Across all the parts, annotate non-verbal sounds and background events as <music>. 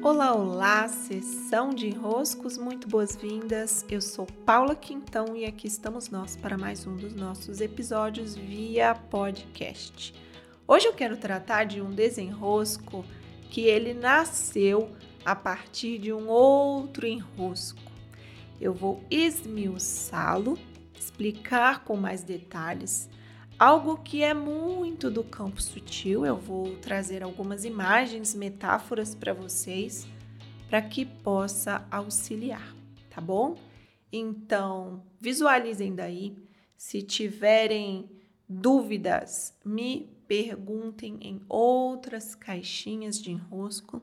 Olá, olá, sessão de enroscos, muito boas-vindas. Eu sou Paula Quintão e aqui estamos nós para mais um dos nossos episódios via podcast. Hoje eu quero tratar de um desenrosco que ele nasceu a partir de um outro enrosco. Eu vou esmiuçá-lo, explicar com mais detalhes algo que é muito do campo sutil. Eu vou trazer algumas imagens, metáforas para vocês, para que possa auxiliar, tá bom? Então, visualizem daí. Se tiverem dúvidas, me perguntem em outras caixinhas de enrosco.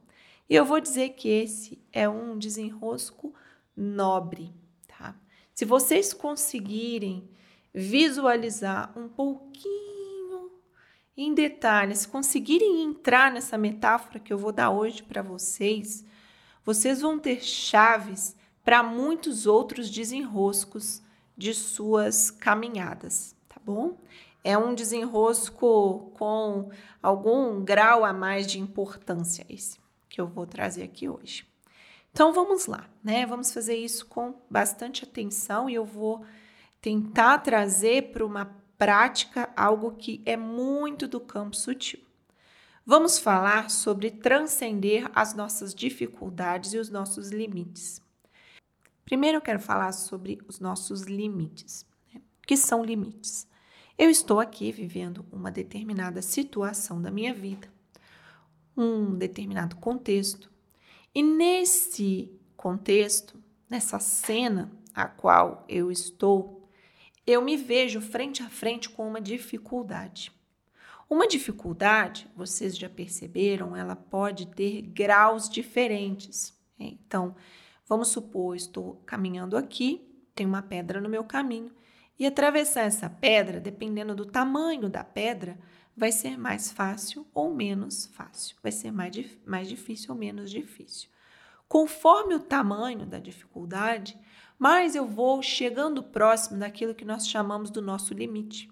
E eu vou dizer que esse é um desenrosco nobre, tá? Se vocês conseguirem visualizar um pouquinho em detalhes, conseguirem entrar nessa metáfora que eu vou dar hoje para vocês, vocês vão ter chaves para muitos outros desenroscos de suas caminhadas, tá bom? É um desenrosco com algum grau a mais de importância esse que eu vou trazer aqui hoje. Então vamos lá, né? Vamos fazer isso com bastante atenção e eu vou tentar trazer para uma prática algo que é muito do campo sutil. Vamos falar sobre transcender as nossas dificuldades e os nossos limites. Primeiro eu quero falar sobre os nossos limites. Né? O que são limites? Eu estou aqui vivendo uma determinada situação da minha vida, um determinado contexto, e nesse contexto, nessa cena a qual eu estou, eu me vejo frente a frente com uma dificuldade. Uma dificuldade, vocês já perceberam, ela pode ter graus diferentes. Então, vamos supor, estou caminhando aqui, tem uma pedra no meu caminho, e atravessar essa pedra, dependendo do tamanho da pedra, vai ser mais fácil ou menos fácil, vai ser mais, mais difícil ou menos difícil. Conforme o tamanho da dificuldade, mais eu vou chegando próximo daquilo que nós chamamos do nosso limite.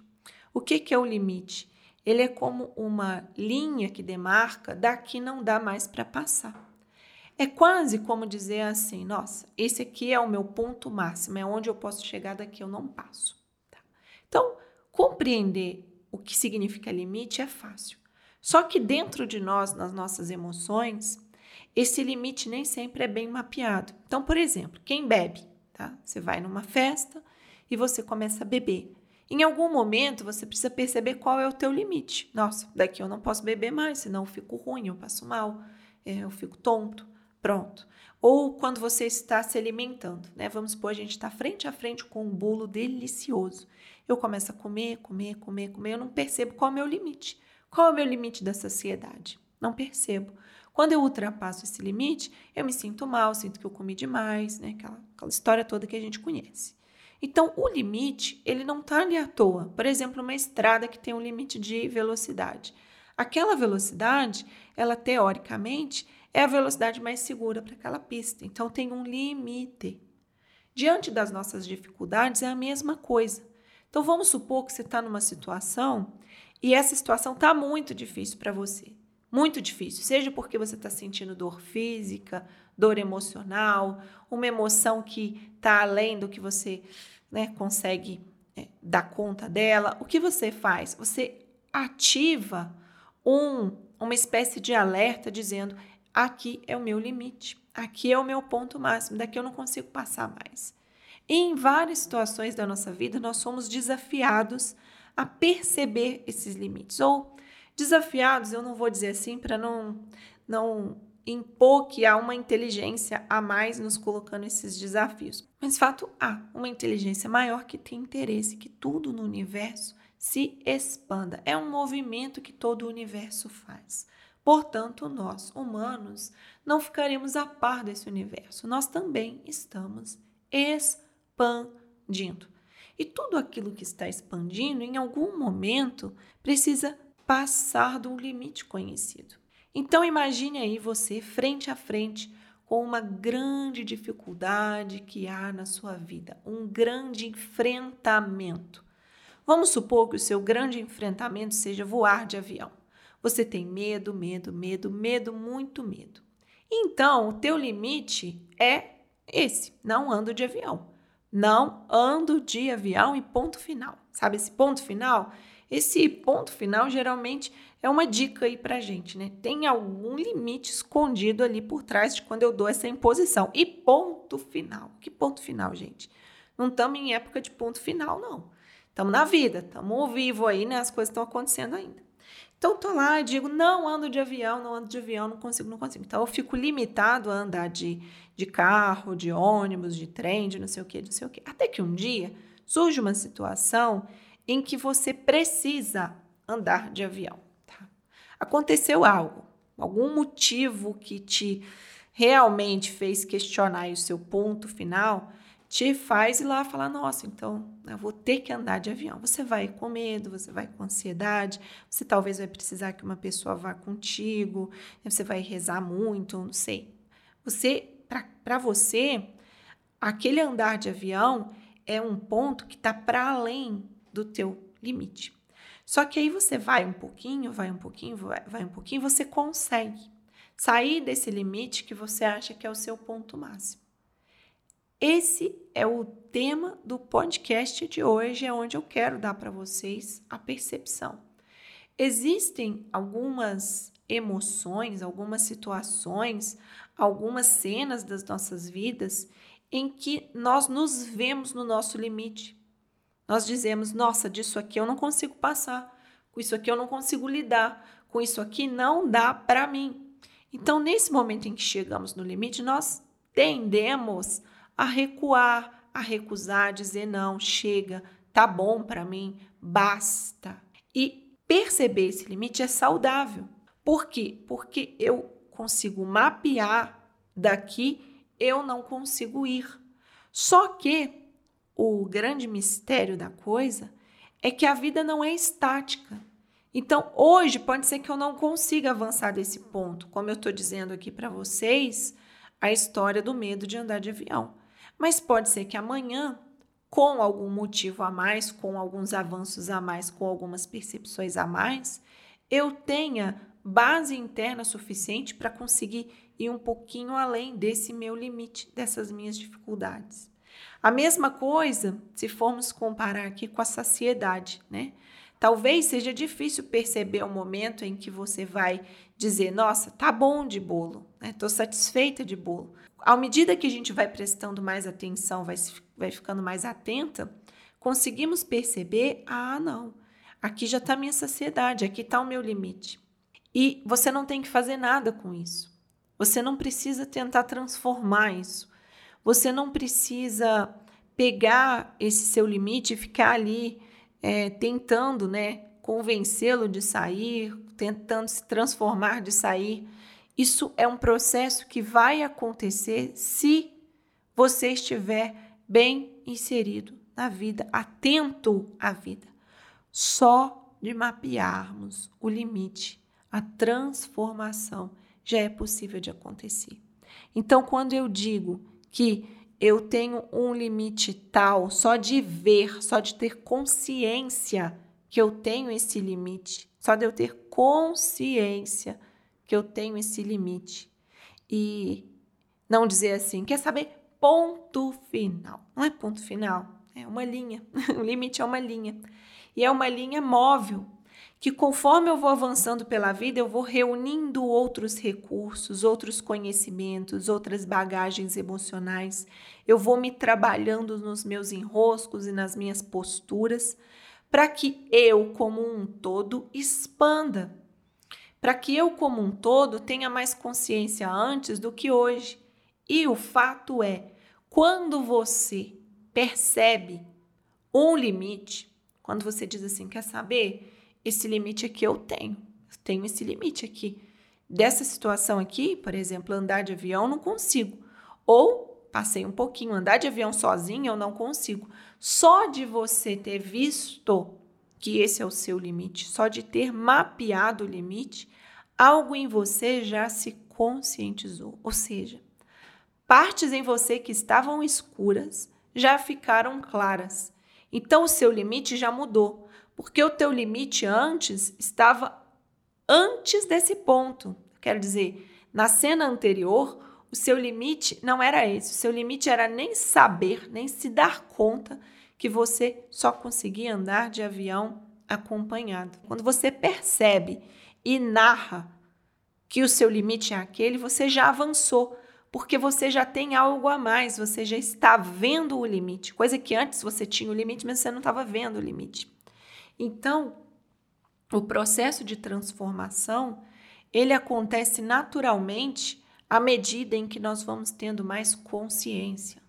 O que, que é o limite? Ele é como uma linha que demarca, daqui não dá mais para passar. É quase como dizer assim: nossa, esse aqui é o meu ponto máximo, é onde eu posso chegar, daqui eu não passo. Tá? Então, compreender o que significa limite é fácil. Só que dentro de nós, nas nossas emoções, esse limite nem sempre é bem mapeado. Então, por exemplo, quem bebe, tá? Você vai numa festa e você começa a beber. Em algum momento você precisa perceber qual é o teu limite. Nossa, daqui eu não posso beber mais, senão eu fico ruim, eu passo mal, é, eu fico tonto. Pronto. Ou quando você está se alimentando, né? Vamos supor, a gente está frente a frente com um bolo delicioso. Eu começo a comer, comer, comer, comer, eu não percebo qual é o meu limite. Qual é o meu limite da saciedade? Não percebo. Quando eu ultrapasso esse limite, eu me sinto mal, sinto que eu comi demais, né? Aquela, aquela história toda que a gente conhece. Então, o limite, ele não está ali à toa. Por exemplo, uma estrada que tem um limite de velocidade. Aquela velocidade, ela teoricamente é a velocidade mais segura para aquela pista. Então, tem um limite. Diante das nossas dificuldades, é a mesma coisa. Então, vamos supor que você está numa situação e essa situação está muito difícil para você muito difícil, seja porque você está sentindo dor física, dor emocional, uma emoção que está além do que você né, consegue é, dar conta dela. O que você faz? Você ativa um, uma espécie de alerta dizendo: aqui é o meu limite, aqui é o meu ponto máximo, daqui eu não consigo passar mais. E em várias situações da nossa vida, nós somos desafiados a perceber esses limites ou Desafiados, eu não vou dizer assim para não, não impor que há uma inteligência a mais nos colocando esses desafios. Mas fato há uma inteligência maior que tem interesse que tudo no universo se expanda. É um movimento que todo o universo faz. Portanto, nós, humanos, não ficaremos a par desse universo. Nós também estamos expandindo. E tudo aquilo que está expandindo, em algum momento, precisa passar de um limite conhecido. Então imagine aí você frente a frente com uma grande dificuldade que há na sua vida, um grande enfrentamento. Vamos supor que o seu grande enfrentamento seja voar de avião. Você tem medo, medo, medo, medo, muito medo. Então, o teu limite é esse: não ando de avião. Não ando de avião e ponto final. Sabe esse ponto final? Esse ponto final geralmente é uma dica aí pra gente, né? Tem algum limite escondido ali por trás de quando eu dou essa imposição. E ponto final. Que ponto final, gente? Não estamos em época de ponto final, não. Estamos na vida, estamos ao vivo aí, né? As coisas estão acontecendo ainda. Então, tô lá e digo, não ando de avião, não ando de avião, não consigo, não consigo. Então, eu fico limitado a andar de, de carro, de ônibus, de trem, de não sei o quê, de não sei o quê. Até que um dia surge uma situação em que você precisa andar de avião. Tá? Aconteceu algo, algum motivo que te realmente fez questionar o seu ponto final, te faz ir lá falar: nossa, então eu vou ter que andar de avião. Você vai com medo, você vai com ansiedade, você talvez vai precisar que uma pessoa vá contigo, você vai rezar muito, não sei. Você, para você, aquele andar de avião é um ponto que está para além do teu limite. Só que aí você vai um pouquinho, vai um pouquinho, vai, vai um pouquinho, você consegue sair desse limite que você acha que é o seu ponto máximo. Esse é o tema do podcast de hoje, é onde eu quero dar para vocês a percepção. Existem algumas emoções, algumas situações, algumas cenas das nossas vidas em que nós nos vemos no nosso limite. Nós dizemos: nossa, disso aqui eu não consigo passar, com isso aqui eu não consigo lidar, com isso aqui não dá para mim. Então, nesse momento em que chegamos no limite, nós tendemos a recuar, a recusar, a dizer: não, chega, tá bom para mim, basta. E perceber esse limite é saudável. Por quê? Porque eu consigo mapear daqui, eu não consigo ir. Só que o grande mistério da coisa é que a vida não é estática. Então, hoje pode ser que eu não consiga avançar desse ponto, como eu estou dizendo aqui para vocês, a história do medo de andar de avião. Mas pode ser que amanhã, com algum motivo a mais, com alguns avanços a mais, com algumas percepções a mais, eu tenha base interna suficiente para conseguir ir um pouquinho além desse meu limite, dessas minhas dificuldades. A mesma coisa se formos comparar aqui com a saciedade, né? Talvez seja difícil perceber o momento em que você vai dizer: Nossa, tá bom de bolo, né? satisfeita de bolo. À medida que a gente vai prestando mais atenção, vai, vai ficando mais atenta, conseguimos perceber: Ah, não, aqui já está minha saciedade, aqui está o meu limite. E você não tem que fazer nada com isso. Você não precisa tentar transformar isso. Você não precisa pegar esse seu limite e ficar ali é, tentando, né, convencê-lo de sair, tentando se transformar de sair. Isso é um processo que vai acontecer se você estiver bem inserido na vida, atento à vida. Só de mapearmos o limite, a transformação já é possível de acontecer. Então, quando eu digo que eu tenho um limite tal, só de ver, só de ter consciência que eu tenho esse limite, só de eu ter consciência que eu tenho esse limite. E não dizer assim, quer saber? Ponto final. Não é ponto final, é uma linha. <laughs> o limite é uma linha. E é uma linha móvel que conforme eu vou avançando pela vida, eu vou reunindo outros recursos, outros conhecimentos, outras bagagens emocionais, eu vou me trabalhando nos meus enroscos e nas minhas posturas, para que eu, como um todo, expanda, para que eu, como um todo, tenha mais consciência antes do que hoje. E o fato é, quando você percebe um limite, quando você diz assim, quer saber? Esse limite aqui eu tenho. Tenho esse limite aqui. Dessa situação aqui, por exemplo, andar de avião, não consigo. Ou passei um pouquinho, andar de avião sozinho, eu não consigo. Só de você ter visto que esse é o seu limite, só de ter mapeado o limite, algo em você já se conscientizou. Ou seja, partes em você que estavam escuras já ficaram claras. Então o seu limite já mudou porque o teu limite antes estava antes desse ponto. Quero dizer, Na cena anterior, o seu limite não era esse. O seu limite era nem saber, nem se dar conta que você só conseguia andar de avião acompanhado. Quando você percebe e narra que o seu limite é aquele, você já avançou, porque você já tem algo a mais, você já está vendo o limite, coisa que antes você tinha o limite, mas você não estava vendo o limite. Então, o processo de transformação, ele acontece naturalmente à medida em que nós vamos tendo mais consciência,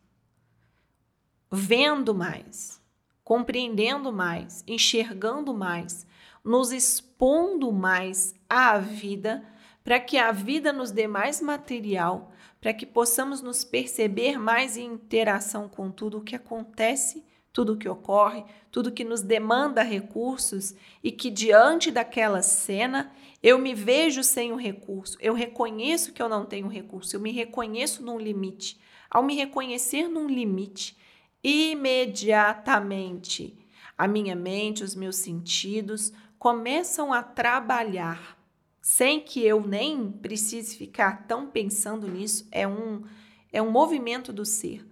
vendo mais, compreendendo mais, enxergando mais, nos expondo mais à vida, para que a vida nos dê mais material, para que possamos nos perceber mais em interação com tudo o que acontece, tudo o que ocorre, tudo que nos demanda recursos e que diante daquela cena eu me vejo sem o recurso, eu reconheço que eu não tenho recurso, eu me reconheço num limite. Ao me reconhecer num limite, imediatamente a minha mente, os meus sentidos começam a trabalhar sem que eu nem precise ficar tão pensando nisso, é um é um movimento do ser.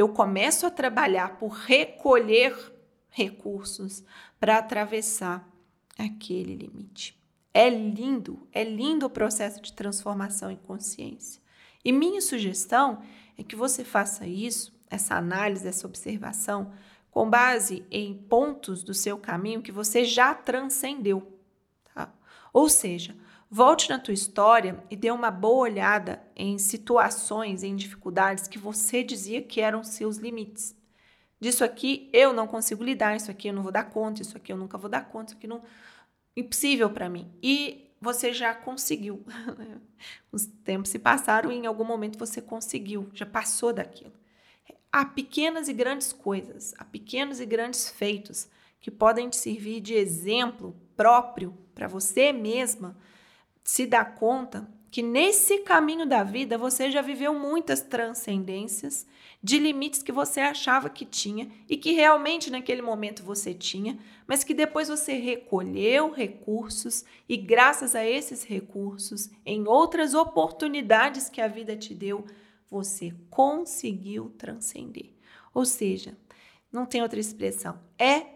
Eu começo a trabalhar por recolher recursos para atravessar aquele limite. É lindo, é lindo o processo de transformação em consciência. E minha sugestão é que você faça isso essa análise, essa observação, com base em pontos do seu caminho que você já transcendeu. Tá? Ou seja, volte na tua história e dê uma boa olhada em situações, em dificuldades que você dizia que eram seus limites. Disso aqui eu não consigo lidar, isso aqui eu não vou dar conta, isso aqui eu nunca vou dar conta, isso aqui não impossível para mim. E você já conseguiu. <laughs> Os tempos se passaram e em algum momento você conseguiu, já passou daquilo. Há pequenas e grandes coisas, há pequenos e grandes feitos que podem te servir de exemplo próprio para você mesma se dar conta que nesse caminho da vida você já viveu muitas transcendências de limites que você achava que tinha e que realmente naquele momento você tinha, mas que depois você recolheu recursos e graças a esses recursos, em outras oportunidades que a vida te deu, você conseguiu transcender. Ou seja, não tem outra expressão. É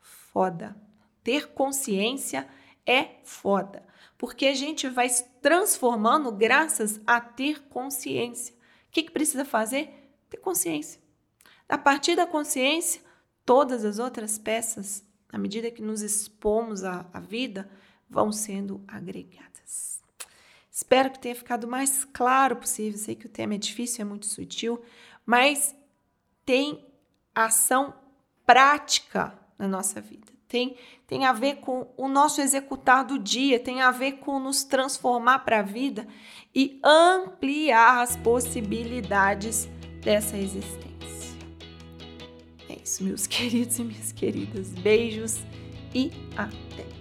foda. Ter consciência é foda. Porque a gente vai se transformando graças a ter consciência. O que, que precisa fazer? Ter consciência. A partir da consciência, todas as outras peças, à medida que nos expomos à, à vida, vão sendo agregadas. Espero que tenha ficado mais claro possível. Sei que o tema é difícil, é muito sutil, mas tem ação prática na nossa vida. Tem, tem a ver com o nosso executar do dia, tem a ver com nos transformar para a vida e ampliar as possibilidades dessa existência. É isso, meus <laughs> queridos e minhas queridas. Beijos e até!